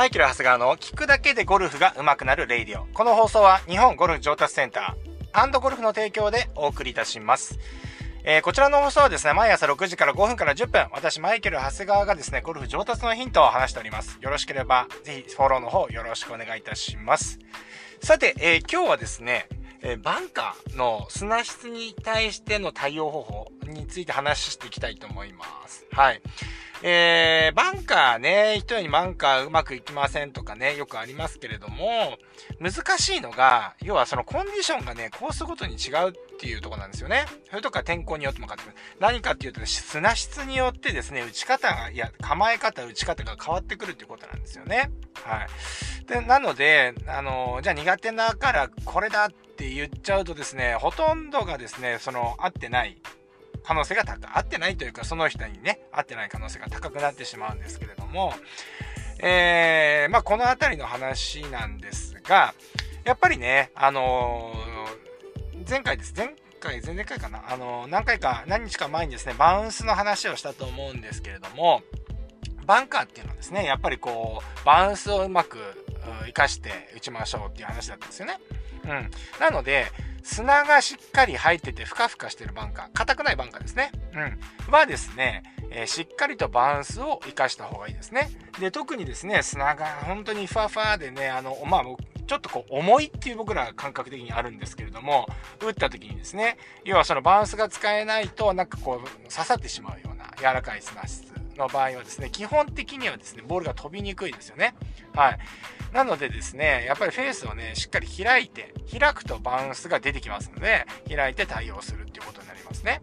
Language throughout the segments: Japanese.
マイケル・長谷川の聞くだけでゴルフが上手くなる radio。この放送は日本ゴルフ上達センターゴルフの提供でお送りいたします。えー、こちらの放送はですね、毎朝6時から5分から10分、私、マイケル・長谷川がですね、ゴルフ上達のヒントを話しております。よろしければ、ぜひフォローの方よろしくお願いいたします。さて、えー、今日はですね、えー、バンカーの砂質に対しての対応方法について話していきたいと思います。はい。えー、バンカーね、一人にバンカーうまくいきませんとかね、よくありますけれども、難しいのが、要はそのコンディションがね、コースごとに違うっていうとこなんですよね。それとか天候によっても変わってくる。何かっていうと、砂質によってですね、打ち方が、いや、構え方、打ち方が変わってくるっていうことなんですよね。はい。で、なので、あの、じゃあ苦手だからこれだって言っちゃうとですね、ほとんどがですね、その合ってない可能性が高合ってないというかその人にね合ってない可能性が高くなってしまうんですけれども、えー、まあ、この辺りの話なんですがやっぱりねあのー、前回です。前回前々回かな？あのー、何回か何日か前にですねバウンスの話をしたと思うんですけれどもバンカーっていうのはですねやっぱりこうバウンスをうまく生かして打ちましょうっていう話だったんですよね。うん、なので砂がしっかり入っててふかふかしてるバンカー、硬くないバンカーですね。うん。はですね、えー、しっかりとバウンスを活かした方がいいですね。で、特にですね、砂が本当にふわふわでね、あの、まあ、ちょっとこう重いっていう僕ら感覚的にあるんですけれども、打った時にですね、要はそのバウンスが使えないと、なんかこう刺さってしまうような柔らかい砂質の場合はですね、基本的にはですね、ボールが飛びにくいですよね。はい。なのでですね、やっぱりフェースをね、しっかり開いて、開くとバウンスが出てきますので、開いて対応するっていうことになりますね。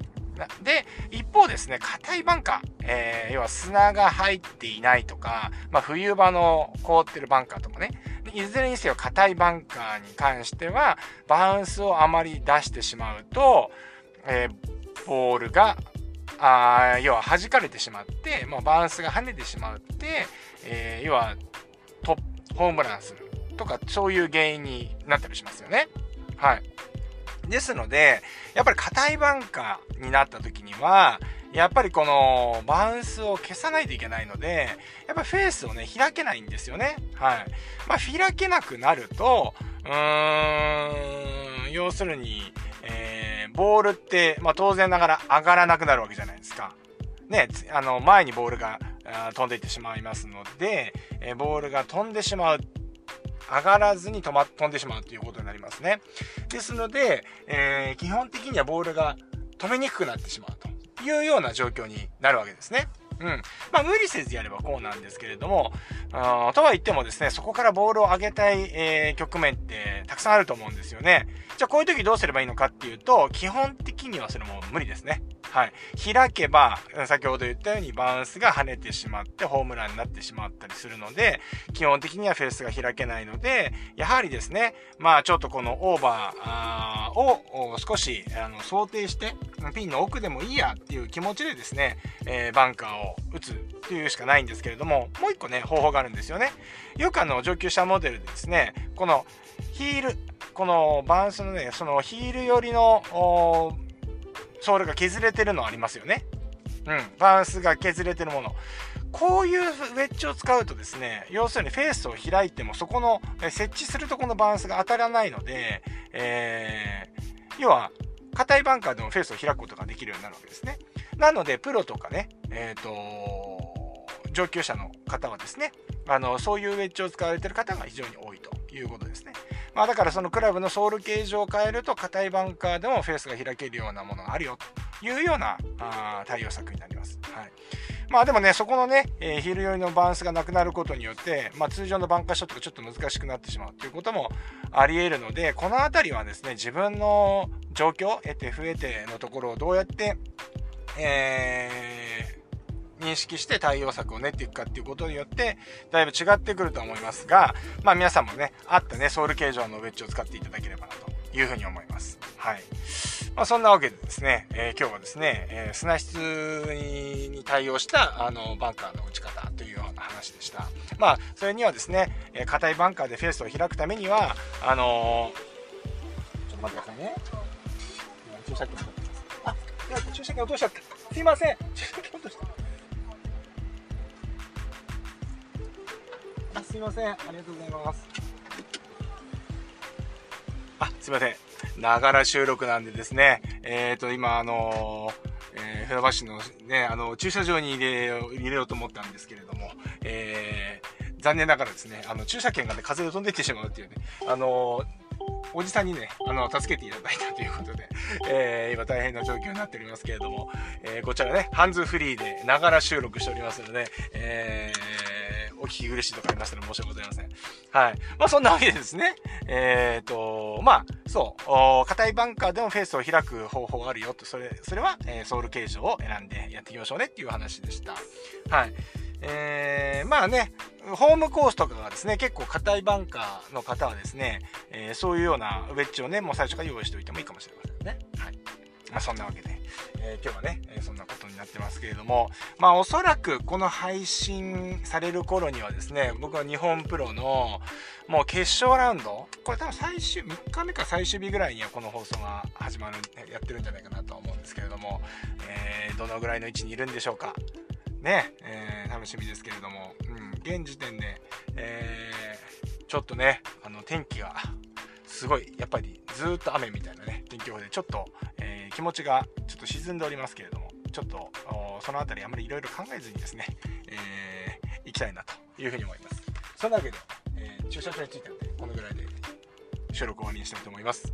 で、一方ですね、硬いバンカー、えー、要は砂が入っていないとか、まあ、冬場の凍ってるバンカーとかね、いずれにせよ硬いバンカーに関しては、バウンスをあまり出してしまうと、えー、ボールが、あ要は弾かれてしまって、まあ、バウンスが跳ねてしまって、えー、要はトホームランするとか、そういう原因になったりしますよね。はい。ですので、やっぱり硬いバンカーになった時には、やっぱりこのバウンスを消さないといけないので、やっぱフェースをね、開けないんですよね。はい。まあ、開けなくなると、うーん、要するに、えー、ボールって、まあ、当然ながら上がらなくなるわけじゃないですか。ね、あの、前にボールが飛んでいってしまいますので、えボールが飛んでしまう上がらずに止,、ま、飛んでしまうということになりますね。ですので、えー、基本的にはボールが止めにくくなってしまうというような状況になるわけですね。うん。まあ、無理せずやればこうなんですけれども、あとは言ってもですね、そこからボールを上げたい、えー、局面ってたくさんあると思うんですよね。じゃあこういう時どうすればいいのかっていうと、基本的にはそれも無理ですね。はい。開けば、先ほど言ったようにバウンスが跳ねてしまってホームランになってしまったりするので、基本的にはフェースが開けないので、やはりですね、まあちょっとこのオーバーを少しあの想定して、ピンの奥でもいいやっていう気持ちでですね、えー、バンカーを打つっていうしかないんですけれども、もう一個ね、方法があるんですよね。よくあの、上級者モデルでですね、このヒール、このバウンスのね、そのヒール寄りのソールが削れてるのありますよね。うん、バウンスが削れてるもの。こういうウェッジを使うとですね、要するにフェースを開いてもそこの設置するとこのバウンスが当たらないので、えー、要は硬いバンカーでもフェースを開くことができるようになるわけですね。なので、プロとかね、えっ、ー、と、上級者の方はですね、あの、そういうウェッジを使われてる方が非常に多いということですね。まあ、だからそのクラブのソール形状を変えると硬いバンカーでもフェースが開けるようなものがあるよというようなあ対応策になります。はいまあでもね、そこのね、えー、ヒール寄りのバウンスがなくなることによって、まあ、通常のバンカーショットがちょっと難しくなってしまうということもあり得るので、この辺りはですね、自分の状況、得て増えてのところをどうやって、え認識して対応策を練っていくかっていうことによってだいぶ違ってくると思いますが、まあ皆さんもね、あったね、ソウル形状のウェッジを使っていただければなというふうに思います。はい。まあそんなわけでですね、えー、今日はですね、えー、砂質に対応したあのバンカーの打ち方というような話でした。まあそれにはですね、えー、硬いバンカーでフェースを開くためには、あのちょっと待ってくださいね。注射器あ、注射器落としちゃった。すいません。注射器落とした。すいません。ありがとうございます。あすいません。ながら収録なんでですね。えっ、ー、と今あのーえ、船橋のね、あの、駐車場に入れ入れようと思ったんですけれども、えー、残念ながらですね、あの、駐車券がね、風で飛んでいってしまうっていうね、あのおじさんにね、あの、助けていただいたということで、えー、今大変な状況になっておりますけれども、えー、こちらね、ハンズフリーで、ながら収録しておりますので、えー、お聞き苦しいとかありましたら申し訳ございません。はい。まあ、そんなわけでですね、えっ、ー、と、まあ、そう、硬いバンカーでもフェースを開く方法があるよと、それ、それは、えー、ソウル形状を選んでやっていきましょうねっていう話でした。はい。えー、まあね、ホームコースとかがですね、結構硬いバンカーの方はですね、えー、そういうようなウェッジをね、もう最初から用意しておいてもいいかもしれませんね。はい。まあ、そんなわけで、えー、今日はね、えそんなことになってますけれども、まあおそらくこの配信される頃にはですね、僕は日本プロのもう決勝ラウンド、これ多分最終、3日目か最終日ぐらいにはこの放送が始まる、やってるんじゃないかなと思うんですけれども、えー、どのぐらいの位置にいるんでしょうか。ね、え、楽しみですけれども、うん、現時点で、え、ちょっとね、あの天気がすごい、やっぱりずっと雨みたいなね、天気予報でちょっと、えー、気持ちがちょっと沈んでおりますけれども、ちょっとその辺りあまりいろいろ考えずにですね、えー、行きたいなというふうに思います。そんなわけで、えー、駐車場についてはこのぐらいで収録終わりにしたいと思います。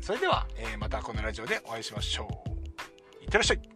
それでは、え、またこのラジオでお会いしましょう。いってらっしゃい